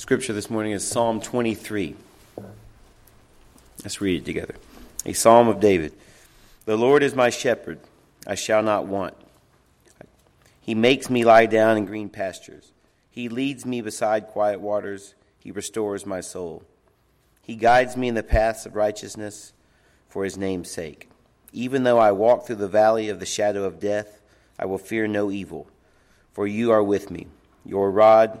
Scripture this morning is Psalm 23. Let's read it together. A psalm of David. The Lord is my shepherd, I shall not want. He makes me lie down in green pastures. He leads me beside quiet waters. He restores my soul. He guides me in the paths of righteousness for his name's sake. Even though I walk through the valley of the shadow of death, I will fear no evil, for you are with me. Your rod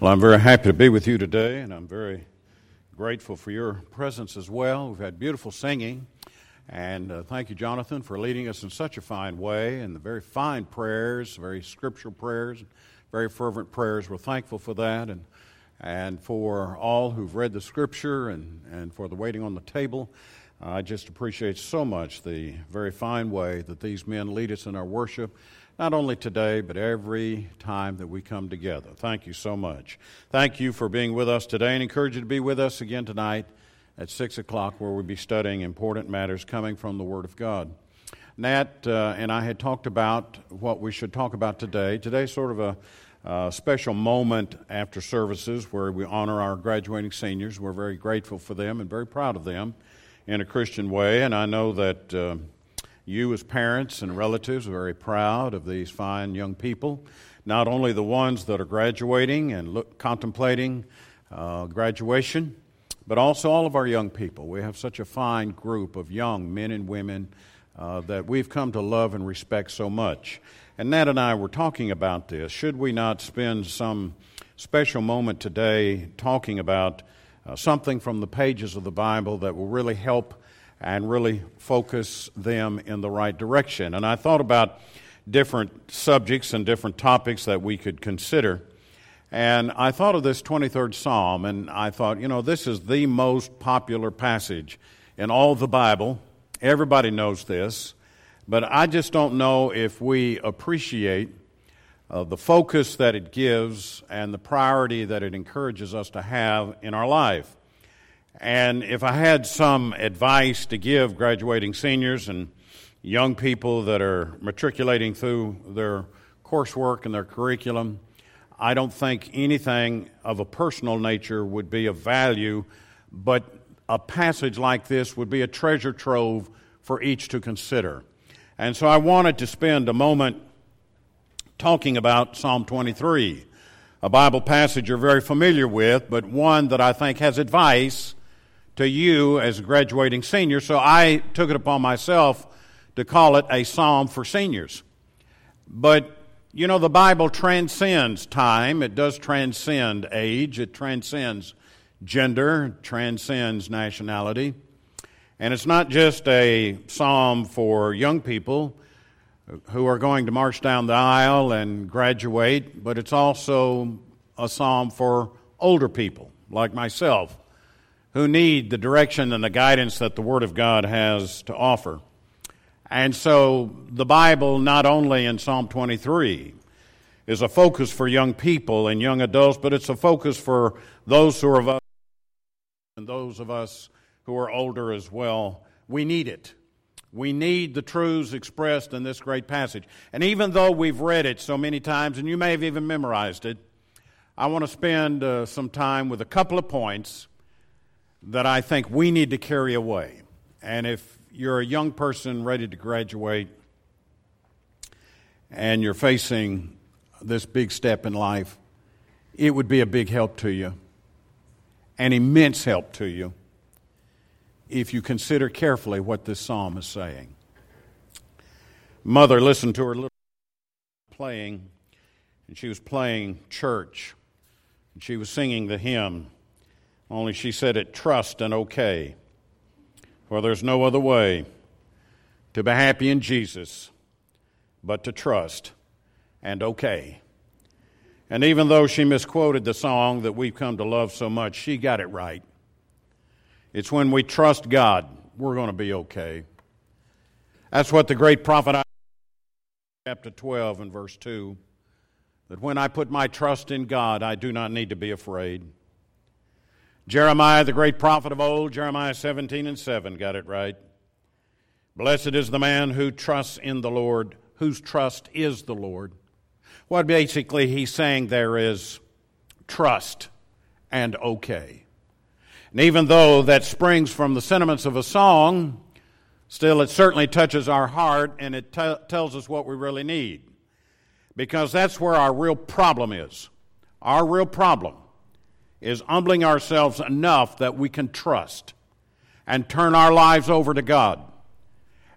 Well, I'm very happy to be with you today, and I'm very grateful for your presence as well. We've had beautiful singing, and uh, thank you, Jonathan, for leading us in such a fine way, and the very fine prayers, very scriptural prayers, very fervent prayers. We're thankful for that, and and for all who've read the scripture, and and for the waiting on the table. I just appreciate so much the very fine way that these men lead us in our worship not only today, but every time that we come together. Thank you so much. Thank you for being with us today and encourage you to be with us again tonight at 6 o'clock, where we'll be studying important matters coming from the Word of God. Nat uh, and I had talked about what we should talk about today. Today's sort of a uh, special moment after services where we honor our graduating seniors. We're very grateful for them and very proud of them in a Christian way, and I know that. Uh, you, as parents and relatives, are very proud of these fine young people, not only the ones that are graduating and look, contemplating uh, graduation, but also all of our young people. We have such a fine group of young men and women uh, that we've come to love and respect so much. And Nat and I were talking about this. Should we not spend some special moment today talking about uh, something from the pages of the Bible that will really help and really focus them in the right direction. And I thought about different subjects and different topics that we could consider. And I thought of this 23rd Psalm, and I thought, you know, this is the most popular passage in all the Bible. Everybody knows this. But I just don't know if we appreciate uh, the focus that it gives and the priority that it encourages us to have in our life. And if I had some advice to give graduating seniors and young people that are matriculating through their coursework and their curriculum, I don't think anything of a personal nature would be of value, but a passage like this would be a treasure trove for each to consider. And so I wanted to spend a moment talking about Psalm 23, a Bible passage you're very familiar with, but one that I think has advice to you as a graduating senior, so I took it upon myself to call it a psalm for seniors. But, you know, the Bible transcends time, it does transcend age, it transcends gender, transcends nationality. And it's not just a psalm for young people who are going to march down the aisle and graduate, but it's also a psalm for older people like myself who need the direction and the guidance that the Word of God has to offer. And so the Bible, not only in Psalm 23, is a focus for young people and young adults, but it's a focus for those who are of us and those of us who are older as well. We need it. We need the truths expressed in this great passage. And even though we've read it so many times, and you may have even memorized it, I want to spend uh, some time with a couple of points that I think we need to carry away. And if you're a young person ready to graduate and you're facing this big step in life, it would be a big help to you, an immense help to you, if you consider carefully what this psalm is saying. Mother listened to her little playing, and she was playing church, and she was singing the hymn. Only she said it trust and okay. For there's no other way to be happy in Jesus but to trust and okay. And even though she misquoted the song that we've come to love so much, she got it right. It's when we trust God, we're going to be okay. That's what the great prophet Isaiah, chapter 12 and verse 2 that when I put my trust in God, I do not need to be afraid. Jeremiah, the great prophet of old, Jeremiah 17 and 7, got it right. Blessed is the man who trusts in the Lord, whose trust is the Lord. What basically he's saying there is trust and okay. And even though that springs from the sentiments of a song, still it certainly touches our heart and it t- tells us what we really need. Because that's where our real problem is. Our real problem is humbling ourselves enough that we can trust and turn our lives over to God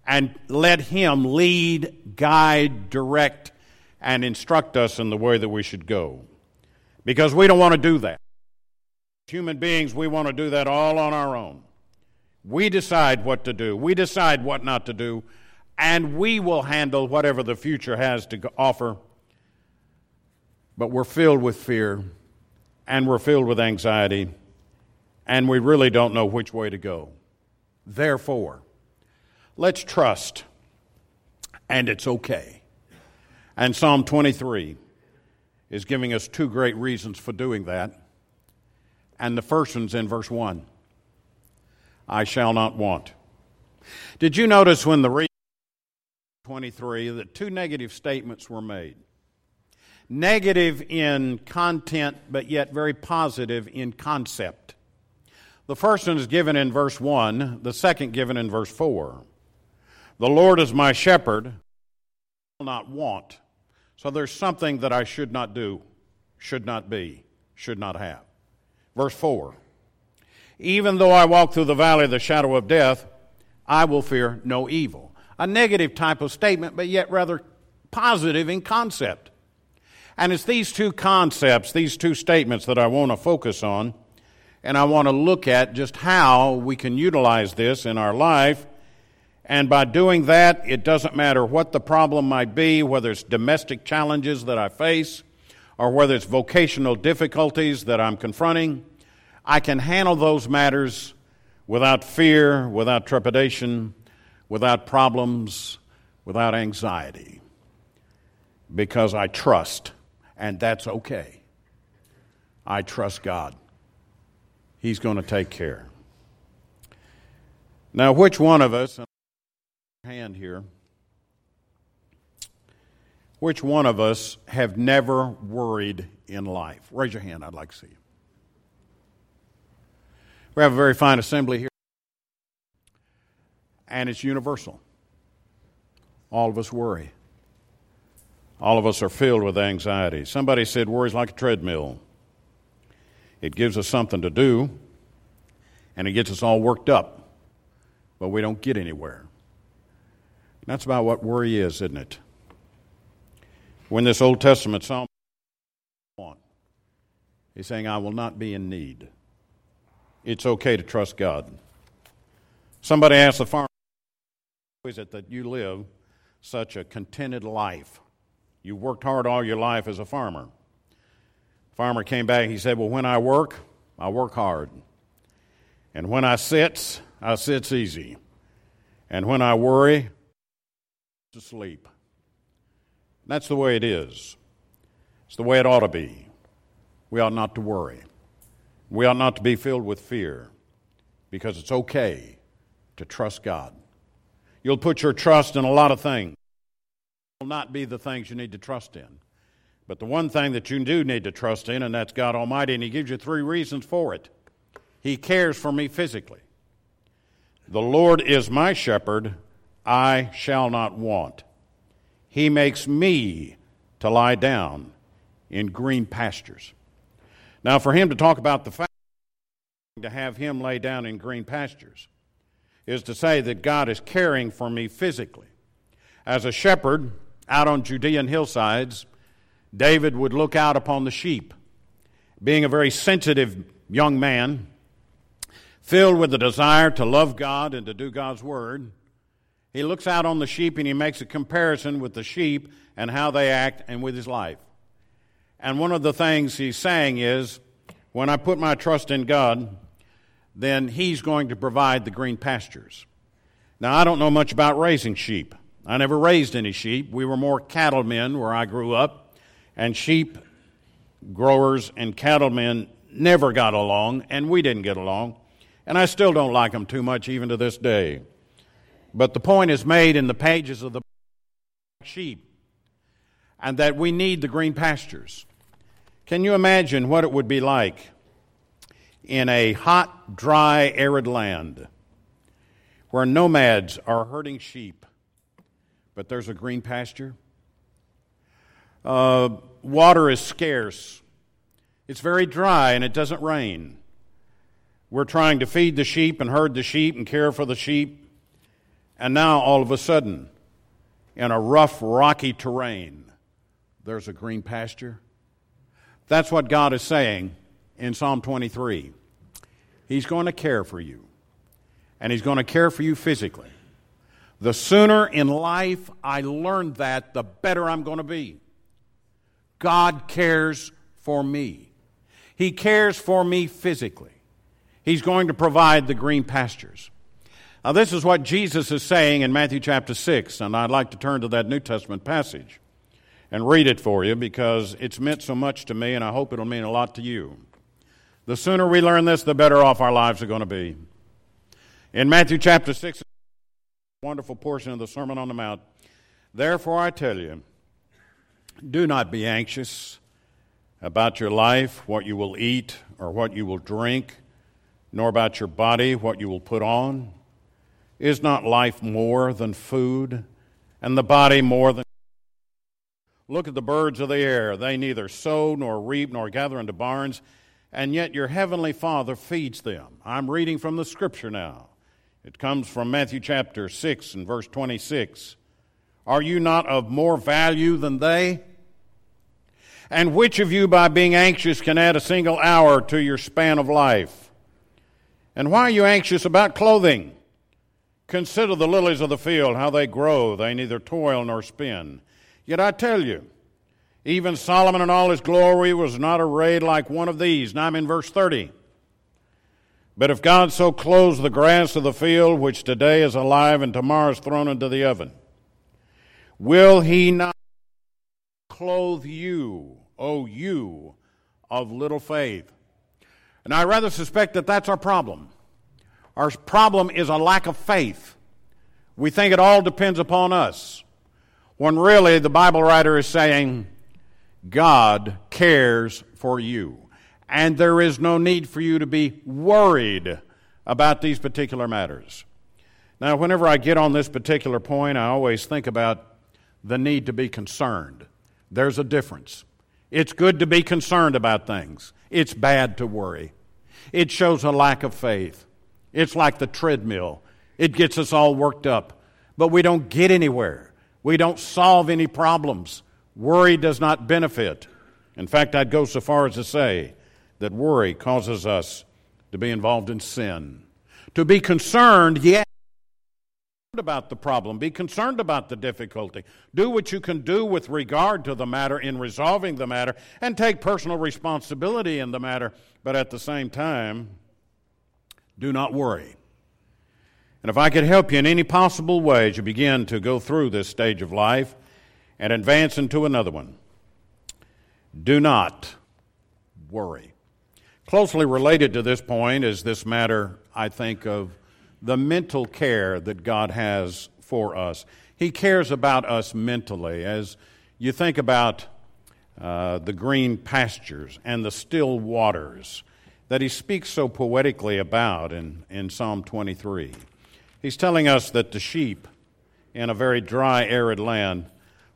and let Him lead, guide, direct, and instruct us in the way that we should go. Because we don't want to do that. Human beings, we want to do that all on our own. We decide what to do, we decide what not to do, and we will handle whatever the future has to offer. But we're filled with fear, and we're filled with anxiety, and we really don't know which way to go. Therefore, let's trust, and it's okay. And Psalm 23 is giving us two great reasons for doing that. And the first one's in verse 1 I shall not want. Did you notice when the reading 23 that two negative statements were made? Negative in content, but yet very positive in concept. The first one is given in verse 1, the second given in verse 4. The Lord is my shepherd, I will not want. So there's something that I should not do, should not be, should not have. Verse 4 Even though I walk through the valley of the shadow of death, I will fear no evil. A negative type of statement, but yet rather positive in concept. And it's these two concepts, these two statements that I want to focus on. And I want to look at just how we can utilize this in our life and by doing that, it doesn't matter what the problem might be, whether it's domestic challenges that I face or whether it's vocational difficulties that I'm confronting, I can handle those matters without fear, without trepidation, without problems, without anxiety. Because I trust, and that's okay. I trust God. He's going to take care. Now, which one of us, hand here. Which one of us have never worried in life? Raise your hand, I'd like to see you. We have a very fine assembly here, and it's universal. All of us worry. All of us are filled with anxiety. Somebody said worry's like a treadmill. It gives us something to do, and it gets us all worked up, but we don't get anywhere. That's about what worry is, isn't it? When this Old Testament psalm he's saying, I will not be in need. It's okay to trust God. Somebody asked the farmer, How is it that you live such a contented life? You worked hard all your life as a farmer. Farmer came back, he said, Well, when I work, I work hard. And when I sit, I sit easy. And when I worry, to sleep. That's the way it is. It's the way it ought to be. We ought not to worry. We ought not to be filled with fear because it's okay to trust God. You'll put your trust in a lot of things. Will not be the things you need to trust in. But the one thing that you do need to trust in, and that's God Almighty, and He gives you three reasons for it. He cares for me physically. The Lord is my shepherd, I shall not want. He makes me to lie down in green pastures. Now, for him to talk about the fact to have him lay down in green pastures is to say that God is caring for me physically. As a shepherd out on Judean hillsides, David would look out upon the sheep. Being a very sensitive young man, filled with the desire to love God and to do God's word, he looks out on the sheep and he makes a comparison with the sheep and how they act and with his life. And one of the things he's saying is when I put my trust in God, then he's going to provide the green pastures. Now, I don't know much about raising sheep. I never raised any sheep. We were more cattlemen where I grew up, and sheep growers and cattlemen never got along, and we didn't get along. And I still don't like them too much, even to this day. But the point is made in the pages of the sheep, and that we need the green pastures. Can you imagine what it would be like in a hot, dry, arid land where nomads are herding sheep, but there's a green pasture? Uh, water is scarce. It's very dry and it doesn't rain. We're trying to feed the sheep and herd the sheep and care for the sheep. And now, all of a sudden, in a rough, rocky terrain, there's a green pasture. That's what God is saying in Psalm 23. He's going to care for you, and He's going to care for you physically. The sooner in life I learn that, the better I'm going to be. God cares for me. He cares for me physically. He's going to provide the green pastures. Now, this is what Jesus is saying in Matthew chapter 6, and I'd like to turn to that New Testament passage and read it for you because it's meant so much to me, and I hope it'll mean a lot to you. The sooner we learn this, the better off our lives are going to be. In Matthew chapter 6, wonderful portion of the Sermon on the Mount, therefore I tell you, do not be anxious about your life, what you will eat or what you will drink, nor about your body, what you will put on. Is not life more than food, and the body more than. Look at the birds of the air. They neither sow nor reap nor gather into barns, and yet your heavenly Father feeds them. I'm reading from the scripture now. It comes from Matthew chapter 6 and verse 26. Are you not of more value than they? And which of you, by being anxious, can add a single hour to your span of life? And why are you anxious about clothing? Consider the lilies of the field, how they grow. They neither toil nor spin. Yet I tell you, even Solomon in all his glory was not arrayed like one of these. Now I'm in verse 30. But if God so clothes the grass of the field, which today is alive and tomorrow is thrown into the oven, will he not clothe you, O you of little faith? And I rather suspect that that's our problem. Our problem is a lack of faith. We think it all depends upon us, when really the Bible writer is saying, God cares for you. And there is no need for you to be worried about these particular matters. Now, whenever I get on this particular point, I always think about the need to be concerned. There's a difference. It's good to be concerned about things, it's bad to worry. It shows a lack of faith. It's like the treadmill, it gets us all worked up, but we don't get anywhere. We don't solve any problems. Worry does not benefit. In fact, I'd go so far as to say that worry causes us to be involved in sin. To be concerned, yes, about the problem, be concerned about the difficulty, do what you can do with regard to the matter in resolving the matter, and take personal responsibility in the matter, but at the same time, do not worry. And if I could help you in any possible way as you begin to go through this stage of life and advance into another one, do not worry. Closely related to this point is this matter, I think, of the mental care that God has for us. He cares about us mentally. As you think about uh, the green pastures and the still waters that he speaks so poetically about in, in Psalm 23, he's telling us that the sheep in a very dry, arid land,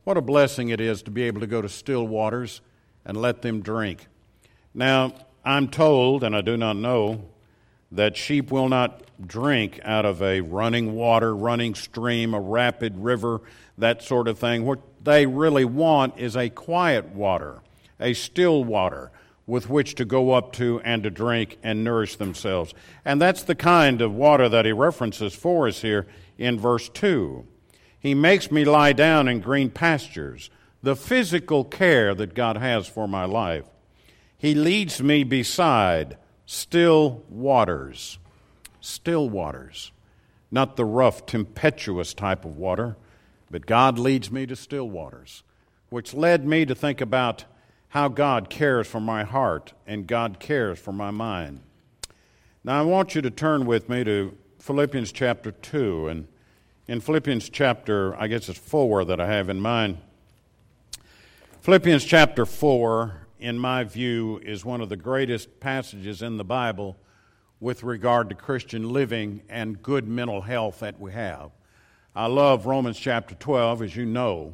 what a blessing it is to be able to go to still waters and let them drink. Now, I'm told, and I do not know, that sheep will not drink out of a running water, running stream, a rapid river, that sort of thing. What they really want is a quiet water, a still water with which to go up to and to drink and nourish themselves. And that's the kind of water that he references for us here in verse 2. He makes me lie down in green pastures. the physical care that God has for my life. He leads me beside still waters. Still waters. Not the rough, tempestuous type of water, but God leads me to still waters, which led me to think about how God cares for my heart and God cares for my mind. Now, I want you to turn with me to Philippians chapter 2. And in Philippians chapter, I guess it's 4 that I have in mind. Philippians chapter 4, in my view, is one of the greatest passages in the Bible with regard to Christian living and good mental health that we have. I love Romans chapter 12, as you know,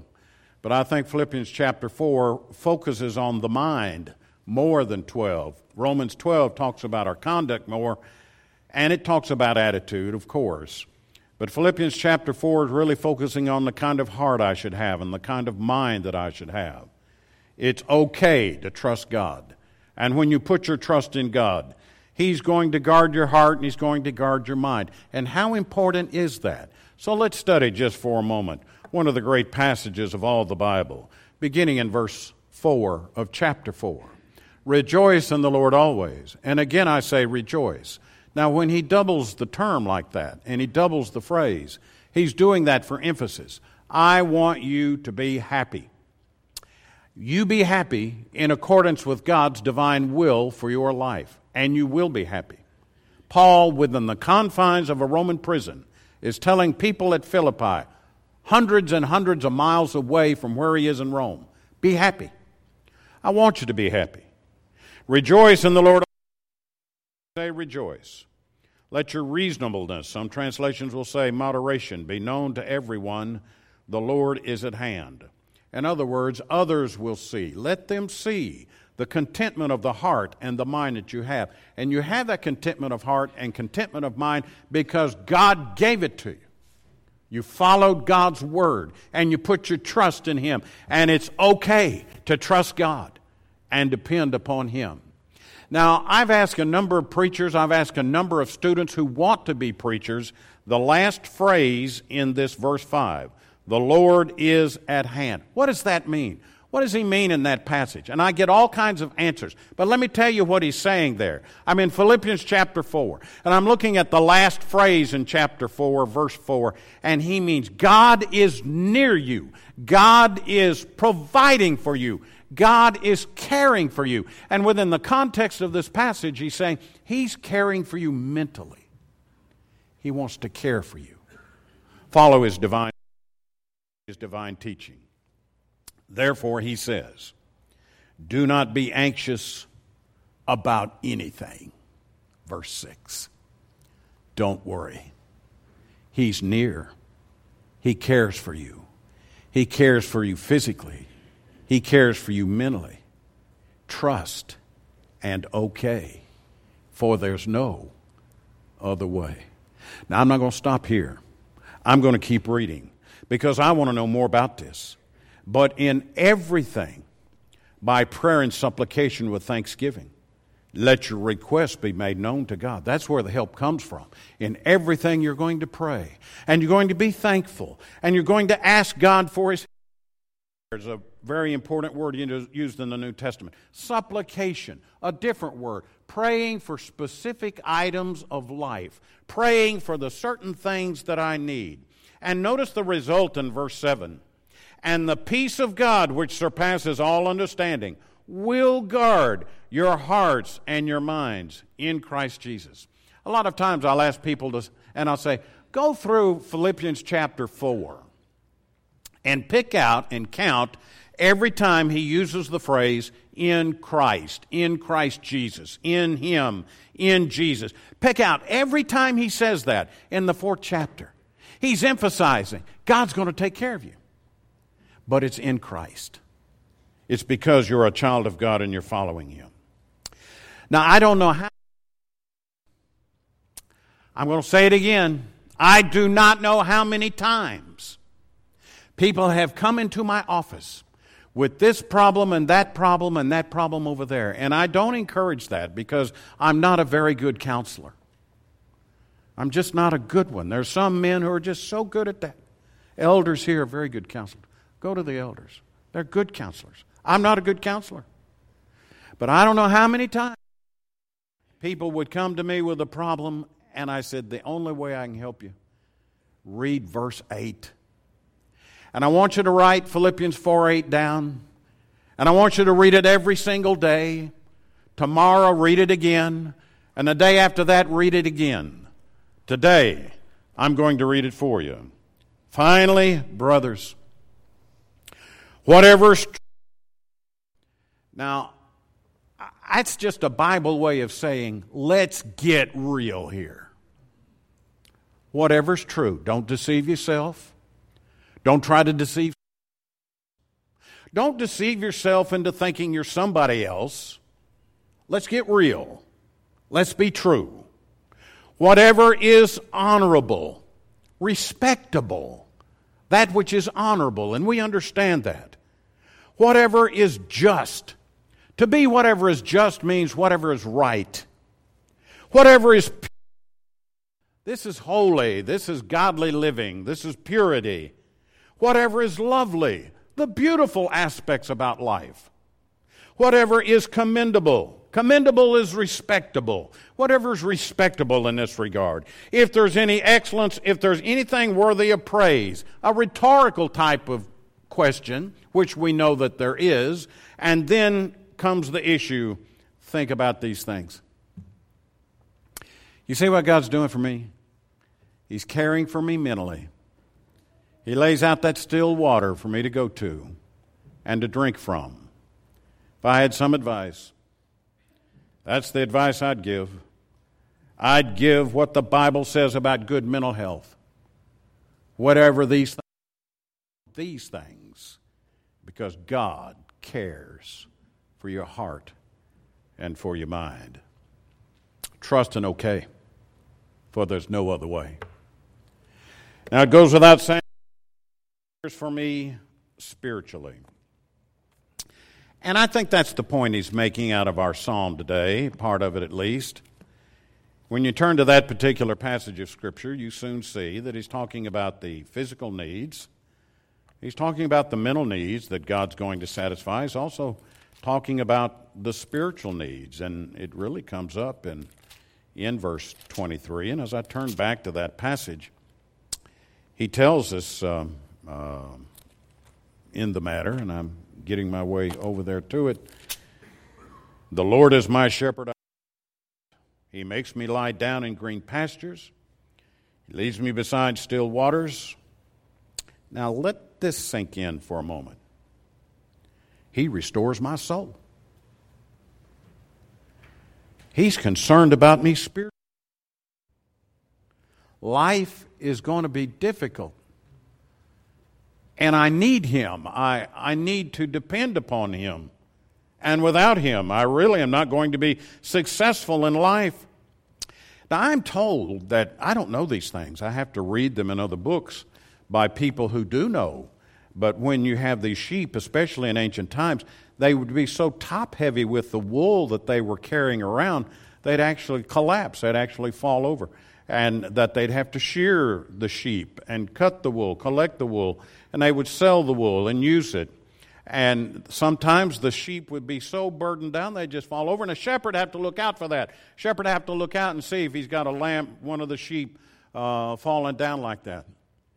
but I think Philippians chapter 4 focuses on the mind more than 12. Romans 12 talks about our conduct more, and it talks about attitude, of course. But Philippians chapter 4 is really focusing on the kind of heart I should have and the kind of mind that I should have. It's okay to trust God. And when you put your trust in God, He's going to guard your heart and He's going to guard your mind. And how important is that? So let's study just for a moment one of the great passages of all the Bible, beginning in verse 4 of chapter 4. Rejoice in the Lord always. And again I say rejoice. Now, when he doubles the term like that and he doubles the phrase, he's doing that for emphasis. I want you to be happy. You be happy in accordance with God's divine will for your life, and you will be happy. Paul, within the confines of a Roman prison, is telling people at Philippi, hundreds and hundreds of miles away from where he is in Rome, be happy. I want you to be happy. Rejoice in the Lord. Say rejoice. Let your reasonableness, some translations will say moderation, be known to everyone. The Lord is at hand. In other words, others will see. Let them see the contentment of the heart and the mind that you have. And you have that contentment of heart and contentment of mind because God gave it to you. You followed God's word and you put your trust in Him. And it's okay to trust God and depend upon Him. Now, I've asked a number of preachers, I've asked a number of students who want to be preachers the last phrase in this verse 5 the Lord is at hand. What does that mean? What does he mean in that passage? And I get all kinds of answers. But let me tell you what he's saying there. I'm in Philippians chapter 4, and I'm looking at the last phrase in chapter 4, verse 4, and he means God is near you. God is providing for you. God is caring for you. And within the context of this passage, he's saying he's caring for you mentally. He wants to care for you. Follow his divine his divine teaching. Therefore, he says, Do not be anxious about anything. Verse 6. Don't worry. He's near. He cares for you. He cares for you physically. He cares for you mentally. Trust and okay, for there's no other way. Now, I'm not going to stop here. I'm going to keep reading because I want to know more about this. But in everything, by prayer and supplication with thanksgiving, let your requests be made known to God. That's where the help comes from. In everything, you're going to pray, and you're going to be thankful, and you're going to ask God for His. There's a very important word used in the New Testament supplication, a different word. Praying for specific items of life, praying for the certain things that I need. And notice the result in verse 7 and the peace of God, which surpasses all understanding, will guard your hearts and your minds in Christ Jesus. A lot of times I'll ask people to, and I'll say, go through Philippians chapter 4 and pick out and count every time he uses the phrase in Christ, in Christ Jesus, in Him, in Jesus. Pick out every time he says that in the fourth chapter. He's emphasizing God's going to take care of you but it's in Christ. It's because you're a child of God and you're following Him. Now, I don't know how. I'm going to say it again. I do not know how many times people have come into my office with this problem and that problem and that problem over there. And I don't encourage that because I'm not a very good counselor. I'm just not a good one. There's some men who are just so good at that. Elders here are very good counselors. Go to the elders. They're good counselors. I'm not a good counselor. But I don't know how many times people would come to me with a problem, and I said, The only way I can help you, read verse 8. And I want you to write Philippians 4 8 down. And I want you to read it every single day. Tomorrow, read it again. And the day after that, read it again. Today, I'm going to read it for you. Finally, brothers, whatever's now, that's just a Bible way of saying, let's get real here. Whatever's true, don't deceive yourself. Don't try to deceive. Don't deceive yourself into thinking you're somebody else. Let's get real. Let's be true. Whatever is honorable, respectable, that which is honorable, and we understand that. Whatever is just, to be whatever is just means whatever is right. Whatever is. This is holy. This is godly living. This is purity. Whatever is lovely. The beautiful aspects about life. Whatever is commendable. Commendable is respectable. Whatever's respectable in this regard. If there's any excellence, if there's anything worthy of praise, a rhetorical type of question, which we know that there is, and then comes the issue think about these things. You see what God's doing for me? He's caring for me mentally. He lays out that still water for me to go to and to drink from. If I had some advice, that's the advice I'd give. I'd give what the Bible says about good mental health. Whatever these things, these things, because God cares for your heart and for your mind. Trust and okay, for there's no other way. Now it goes without saying for me spiritually. And I think that's the point he's making out of our psalm today, part of it at least. When you turn to that particular passage of Scripture, you soon see that he's talking about the physical needs. He's talking about the mental needs that God's going to satisfy. He's also talking about the spiritual needs, and it really comes up in, in verse 23. And as I turn back to that passage, he tells us um, uh, in the matter, and I'm getting my way over there to it. The Lord is my shepherd. He makes me lie down in green pastures. He leads me beside still waters. Now let this sink in for a moment. He restores my soul. He's concerned about me spiritually. Life is going to be difficult. And I need Him. I, I need to depend upon Him. And without Him, I really am not going to be successful in life. Now, I'm told that I don't know these things. I have to read them in other books by people who do know but when you have these sheep, especially in ancient times, they would be so top heavy with the wool that they were carrying around, they'd actually collapse, they'd actually fall over. And that they'd have to shear the sheep and cut the wool, collect the wool, and they would sell the wool and use it. And sometimes the sheep would be so burdened down they'd just fall over, and a shepherd have to look out for that. Shepherd have to look out and see if he's got a lamb, one of the sheep, uh, falling down like that.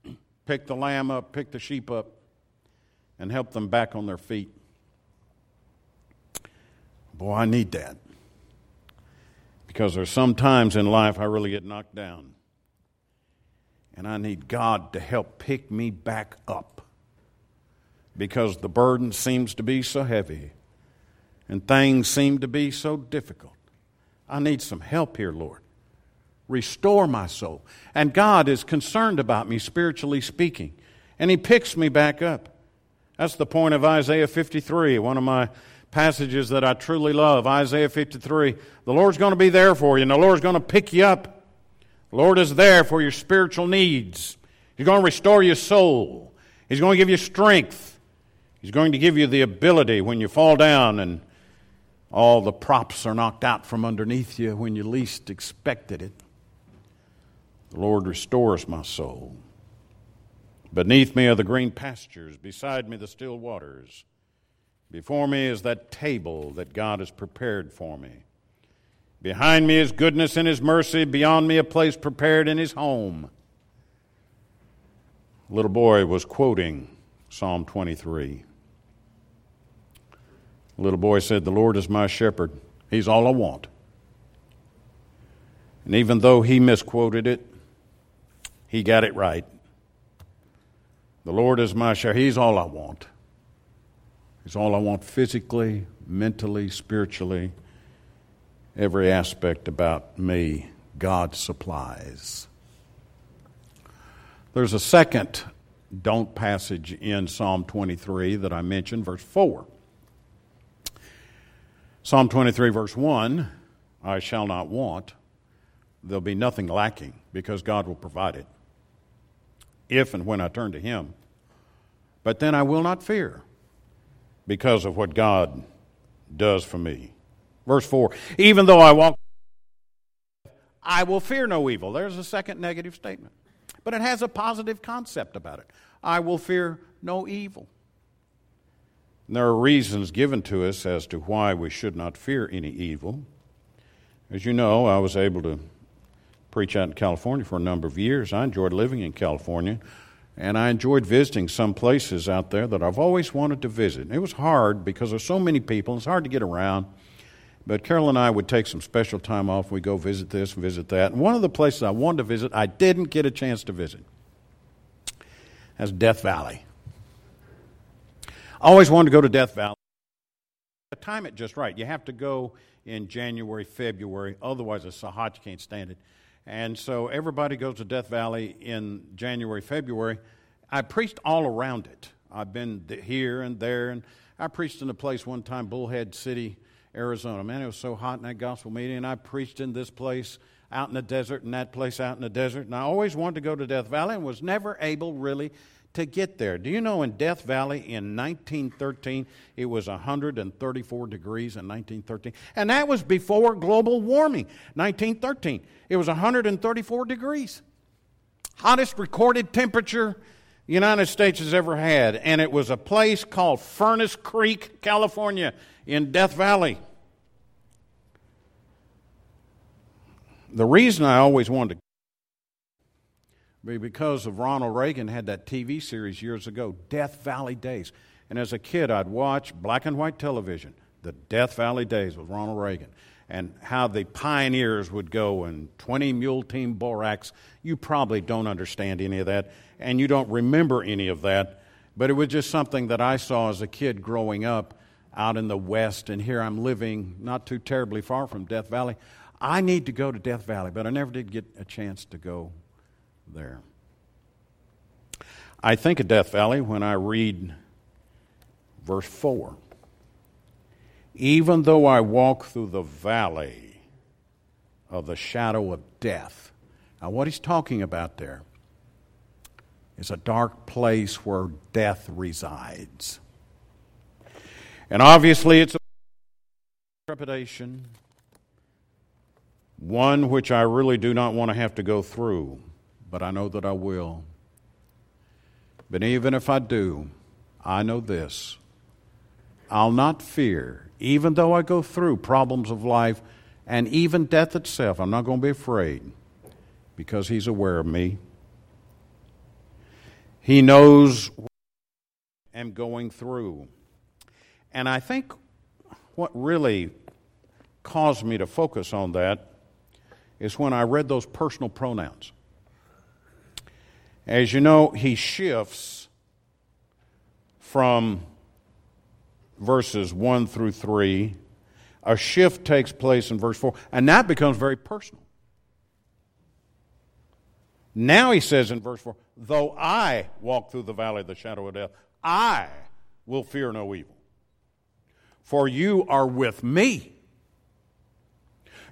Pick the lamb up, pick the sheep up, and help them back on their feet. Boy, I need that. Because there's some times in life I really get knocked down. And I need God to help pick me back up. Because the burden seems to be so heavy and things seem to be so difficult. I need some help here, Lord. Restore my soul. And God is concerned about me, spiritually speaking. And He picks me back up. That's the point of Isaiah 53, one of my passages that I truly love. Isaiah 53. The Lord's going to be there for you, and the Lord's going to pick you up. The Lord is there for your spiritual needs. He's going to restore your soul. He's going to give you strength. He's going to give you the ability when you fall down and all the props are knocked out from underneath you when you least expected it. The Lord restores my soul. Beneath me are the green pastures, beside me the still waters. Before me is that table that God has prepared for me. Behind me is goodness and his mercy, beyond me a place prepared in his home. little boy was quoting Psalm 23. little boy said, The Lord is my shepherd. He's all I want. And even though he misquoted it, he got it right. The Lord is my shepherd. He's all I want. He's all I want physically, mentally, spiritually, every aspect about me, God supplies. There's a second don't passage in Psalm 23 that I mentioned, verse 4. Psalm 23, verse 1 I shall not want. There'll be nothing lacking because God will provide it if and when I turn to Him. But then I will not fear because of what God does for me. Verse 4 Even though I walk, I will fear no evil. There's a second negative statement. But it has a positive concept about it. I will fear no evil. And there are reasons given to us as to why we should not fear any evil. As you know, I was able to preach out in California for a number of years. I enjoyed living in California, and I enjoyed visiting some places out there that I've always wanted to visit. It was hard because there's so many people, it's hard to get around. But Carol and I would take some special time off. We go visit this, visit that. And one of the places I wanted to visit, I didn't get a chance to visit. That's Death Valley. I always wanted to go to Death Valley. Time it just right. You have to go in January, February. Otherwise, it's hot you can't stand it. And so everybody goes to Death Valley in January, February. I preached all around it. I've been here and there, and I preached in a place one time, Bullhead City, Arizona. Man, it was so hot in that gospel meeting, and I preached in this place out in the desert and that place out in the desert. And I always wanted to go to Death Valley and was never able really to get there. Do you know in Death Valley in 1913, it was 134 degrees in 1913? And that was before global warming, 1913. It was 134 degrees. Hottest recorded temperature the United States has ever had. And it was a place called Furnace Creek, California, in Death Valley. The reason I always wanted to be because of Ronald Reagan had that TV series years ago, Death Valley Days. And as a kid, I'd watch black and white television, the Death Valley Days with Ronald Reagan, and how the pioneers would go and 20 mule team borax. You probably don't understand any of that, and you don't remember any of that, but it was just something that I saw as a kid growing up out in the West, and here I'm living not too terribly far from Death Valley. I need to go to Death Valley, but I never did get a chance to go there. I think of Death Valley when I read verse 4. Even though I walk through the valley of the shadow of death. Now, what he's talking about there is a dark place where death resides. And obviously, it's a trepidation, one which I really do not want to have to go through but I know that I will. But even if I do, I know this I'll not fear, even though I go through problems of life and even death itself. I'm not going to be afraid because He's aware of me. He knows what I'm going through. And I think what really caused me to focus on that is when I read those personal pronouns. As you know, he shifts from verses 1 through 3. A shift takes place in verse 4, and that becomes very personal. Now he says in verse 4 Though I walk through the valley of the shadow of death, I will fear no evil. For you are with me.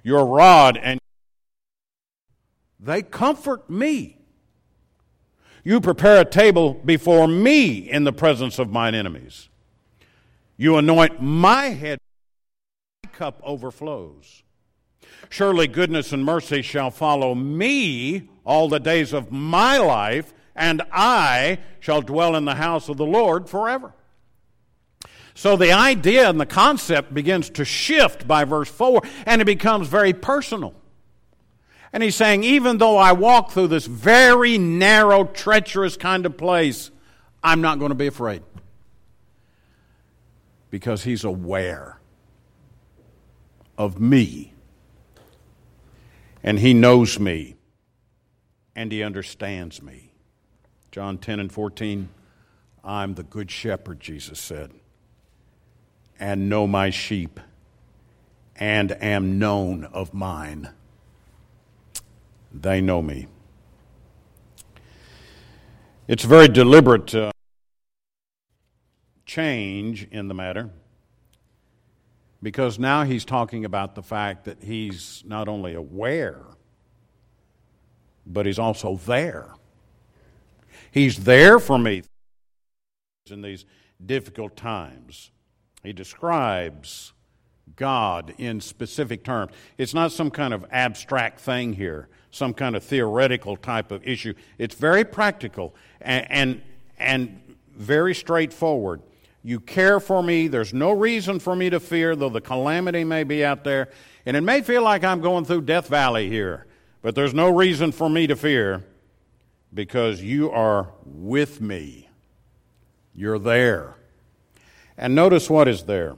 Your rod and they comfort me. You prepare a table before me in the presence of mine enemies. You anoint my head, my cup overflows. Surely goodness and mercy shall follow me all the days of my life, and I shall dwell in the house of the Lord forever. So the idea and the concept begins to shift by verse 4, and it becomes very personal. And he's saying, even though I walk through this very narrow, treacherous kind of place, I'm not going to be afraid. Because he's aware of me. And he knows me. And he understands me. John 10 and 14, I'm the good shepherd, Jesus said, and know my sheep, and am known of mine. They know me. It's a very deliberate uh, change in the matter because now he's talking about the fact that he's not only aware, but he's also there. He's there for me in these difficult times. He describes God in specific terms. It's not some kind of abstract thing here, some kind of theoretical type of issue. It's very practical and, and, and very straightforward. You care for me. There's no reason for me to fear, though the calamity may be out there. And it may feel like I'm going through Death Valley here, but there's no reason for me to fear because you are with me. You're there. And notice what is there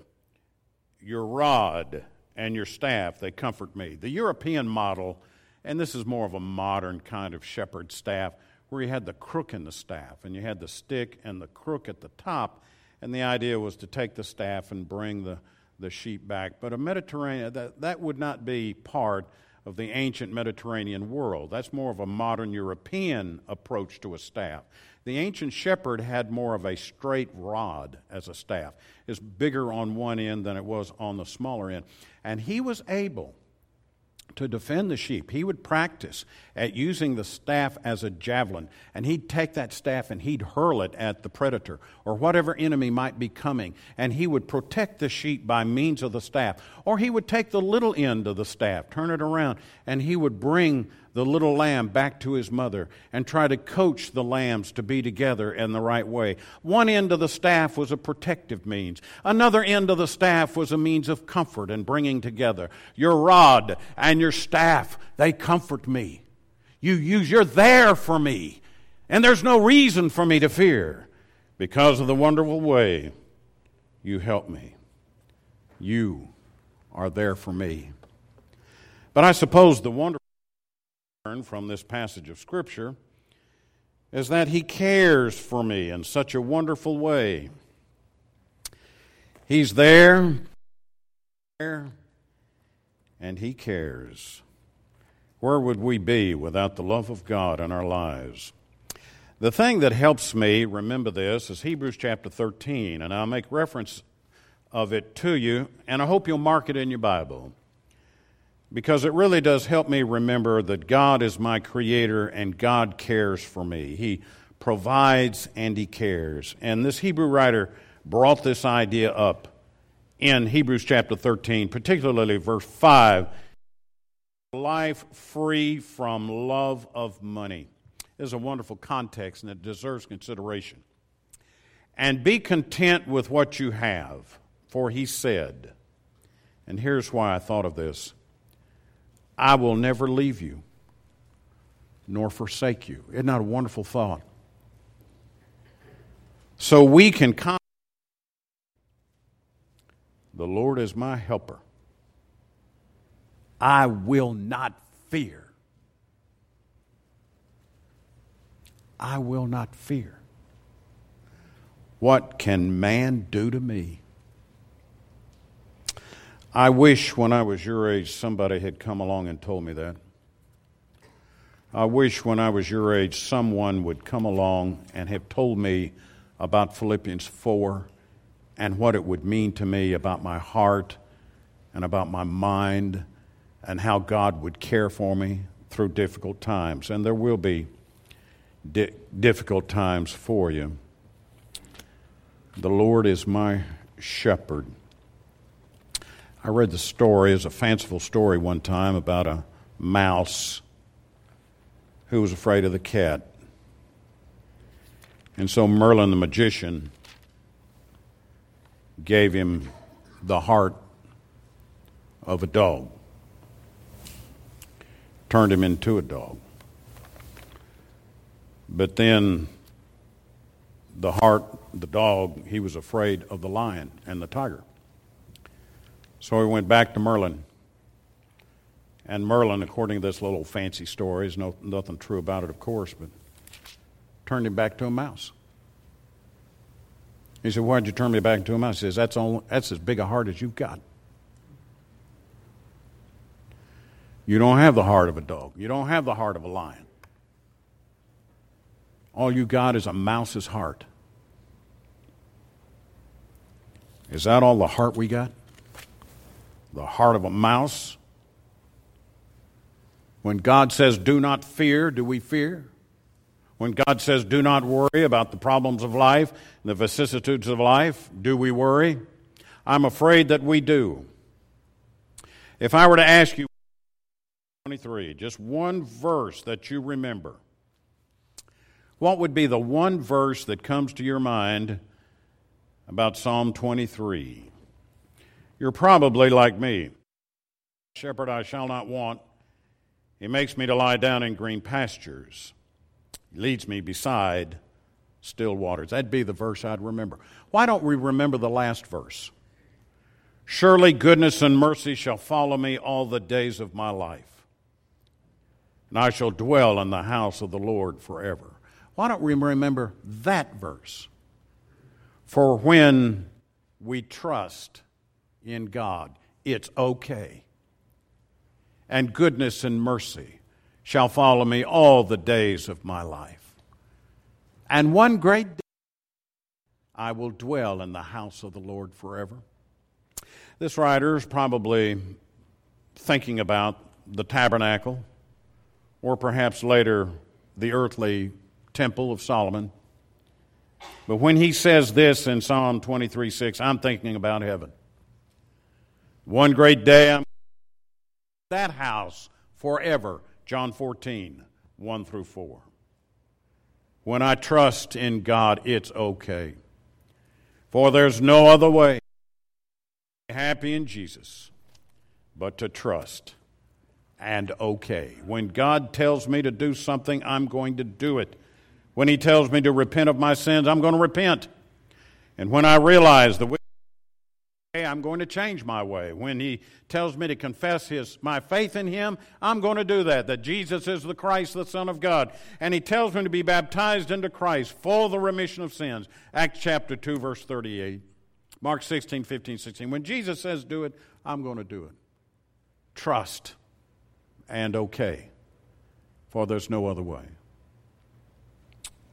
your rod and your staff, they comfort me. The European model, and this is more of a modern kind of shepherd staff, where you had the crook in the staff, and you had the stick and the crook at the top, and the idea was to take the staff and bring the, the sheep back. But a Mediterranean, that, that would not be part of the ancient Mediterranean world. That's more of a modern European approach to a staff. The ancient shepherd had more of a straight rod as a staff. It's bigger on one end than it was on the smaller end. And he was able to defend the sheep. He would practice at using the staff as a javelin, and he'd take that staff and he'd hurl it at the predator or whatever enemy might be coming, and he would protect the sheep by means of the staff. Or he would take the little end of the staff, turn it around, and he would bring the little lamb back to his mother and try to coach the lambs to be together in the right way. One end of the staff was a protective means, another end of the staff was a means of comfort and bringing together. Your rod and your staff, they comfort me. You use, you're there for me. And there's no reason for me to fear because of the wonderful way you help me. You are there for me. But I suppose the wonderful from this passage of Scripture is that He cares for me in such a wonderful way. He's there, and He cares. Where would we be without the love of God in our lives? The thing that helps me remember this is Hebrews chapter 13, and I'll make reference of it to you, and I hope you'll mark it in your Bible because it really does help me remember that God is my creator and God cares for me. He provides and He cares. And this Hebrew writer brought this idea up in Hebrews chapter 13, particularly verse 5 life free from love of money. This is a wonderful context and it deserves consideration. And be content with what you have, for he said, and here's why I thought of this I will never leave you nor forsake you. Isn't that a wonderful thought? So we can come. The Lord is my helper. I will not fear. I will not fear. What can man do to me? I wish when I was your age somebody had come along and told me that. I wish when I was your age someone would come along and have told me about Philippians 4 and what it would mean to me about my heart and about my mind and how God would care for me through difficult times. And there will be di- difficult times for you. The Lord is my shepherd. I read the story as a fanciful story one time about a mouse who was afraid of the cat. And so Merlin the magician gave him the heart of a dog, turned him into a dog. But then the heart, the dog, he was afraid of the lion and the tiger. So he went back to Merlin. And Merlin, according to this little fancy story, is no, nothing true about it, of course, but turned him back to a mouse. He said, Why'd you turn me back to a mouse? He says, That's, all, that's as big a heart as you've got. You don't have the heart of a dog. You don't have the heart of a lion. All you got is a mouse's heart. Is that all the heart we got? The heart of a mouse? When God says, do not fear, do we fear? When God says, do not worry about the problems of life the vicissitudes of life, do we worry? I'm afraid that we do. If I were to ask you, 23, just one verse that you remember, what would be the one verse that comes to your mind about Psalm 23? You're probably like me. Shepherd, I shall not want. He makes me to lie down in green pastures. He leads me beside still waters. That'd be the verse I'd remember. Why don't we remember the last verse? Surely goodness and mercy shall follow me all the days of my life, and I shall dwell in the house of the Lord forever. Why don't we remember that verse? For when we trust in God, it's okay. And goodness and mercy shall follow me all the days of my life. And one great day I will dwell in the house of the Lord forever. This writer is probably thinking about the tabernacle, or perhaps later the earthly temple of Solomon. But when he says this in Psalm 23 6, I'm thinking about heaven. One great day, I'm that house forever. John 14, 1 through 4. When I trust in God, it's okay. For there's no other way happy in Jesus but to trust and obey. When God tells me to do something, I'm going to do it. When He tells me to repent of my sins, I'm going to repent. And when I realize the way I'm going to change my way. When He tells me to confess his, my faith in Him, I'm going to do that, that Jesus is the Christ, the Son of God. And He tells me to be baptized into Christ for the remission of sins. Acts chapter 2, verse 38. Mark 16, 15, 16. When Jesus says do it, I'm going to do it. Trust and obey, for there's no other way.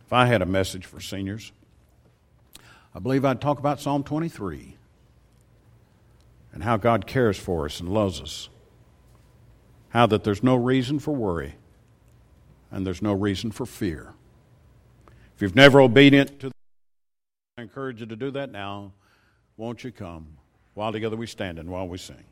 If I had a message for seniors, I believe I'd talk about Psalm 23 and how God cares for us and loves us. How that there's no reason for worry and there's no reason for fear. If you've never obedient to the I encourage you to do that now. Won't you come? While together we stand and while we sing.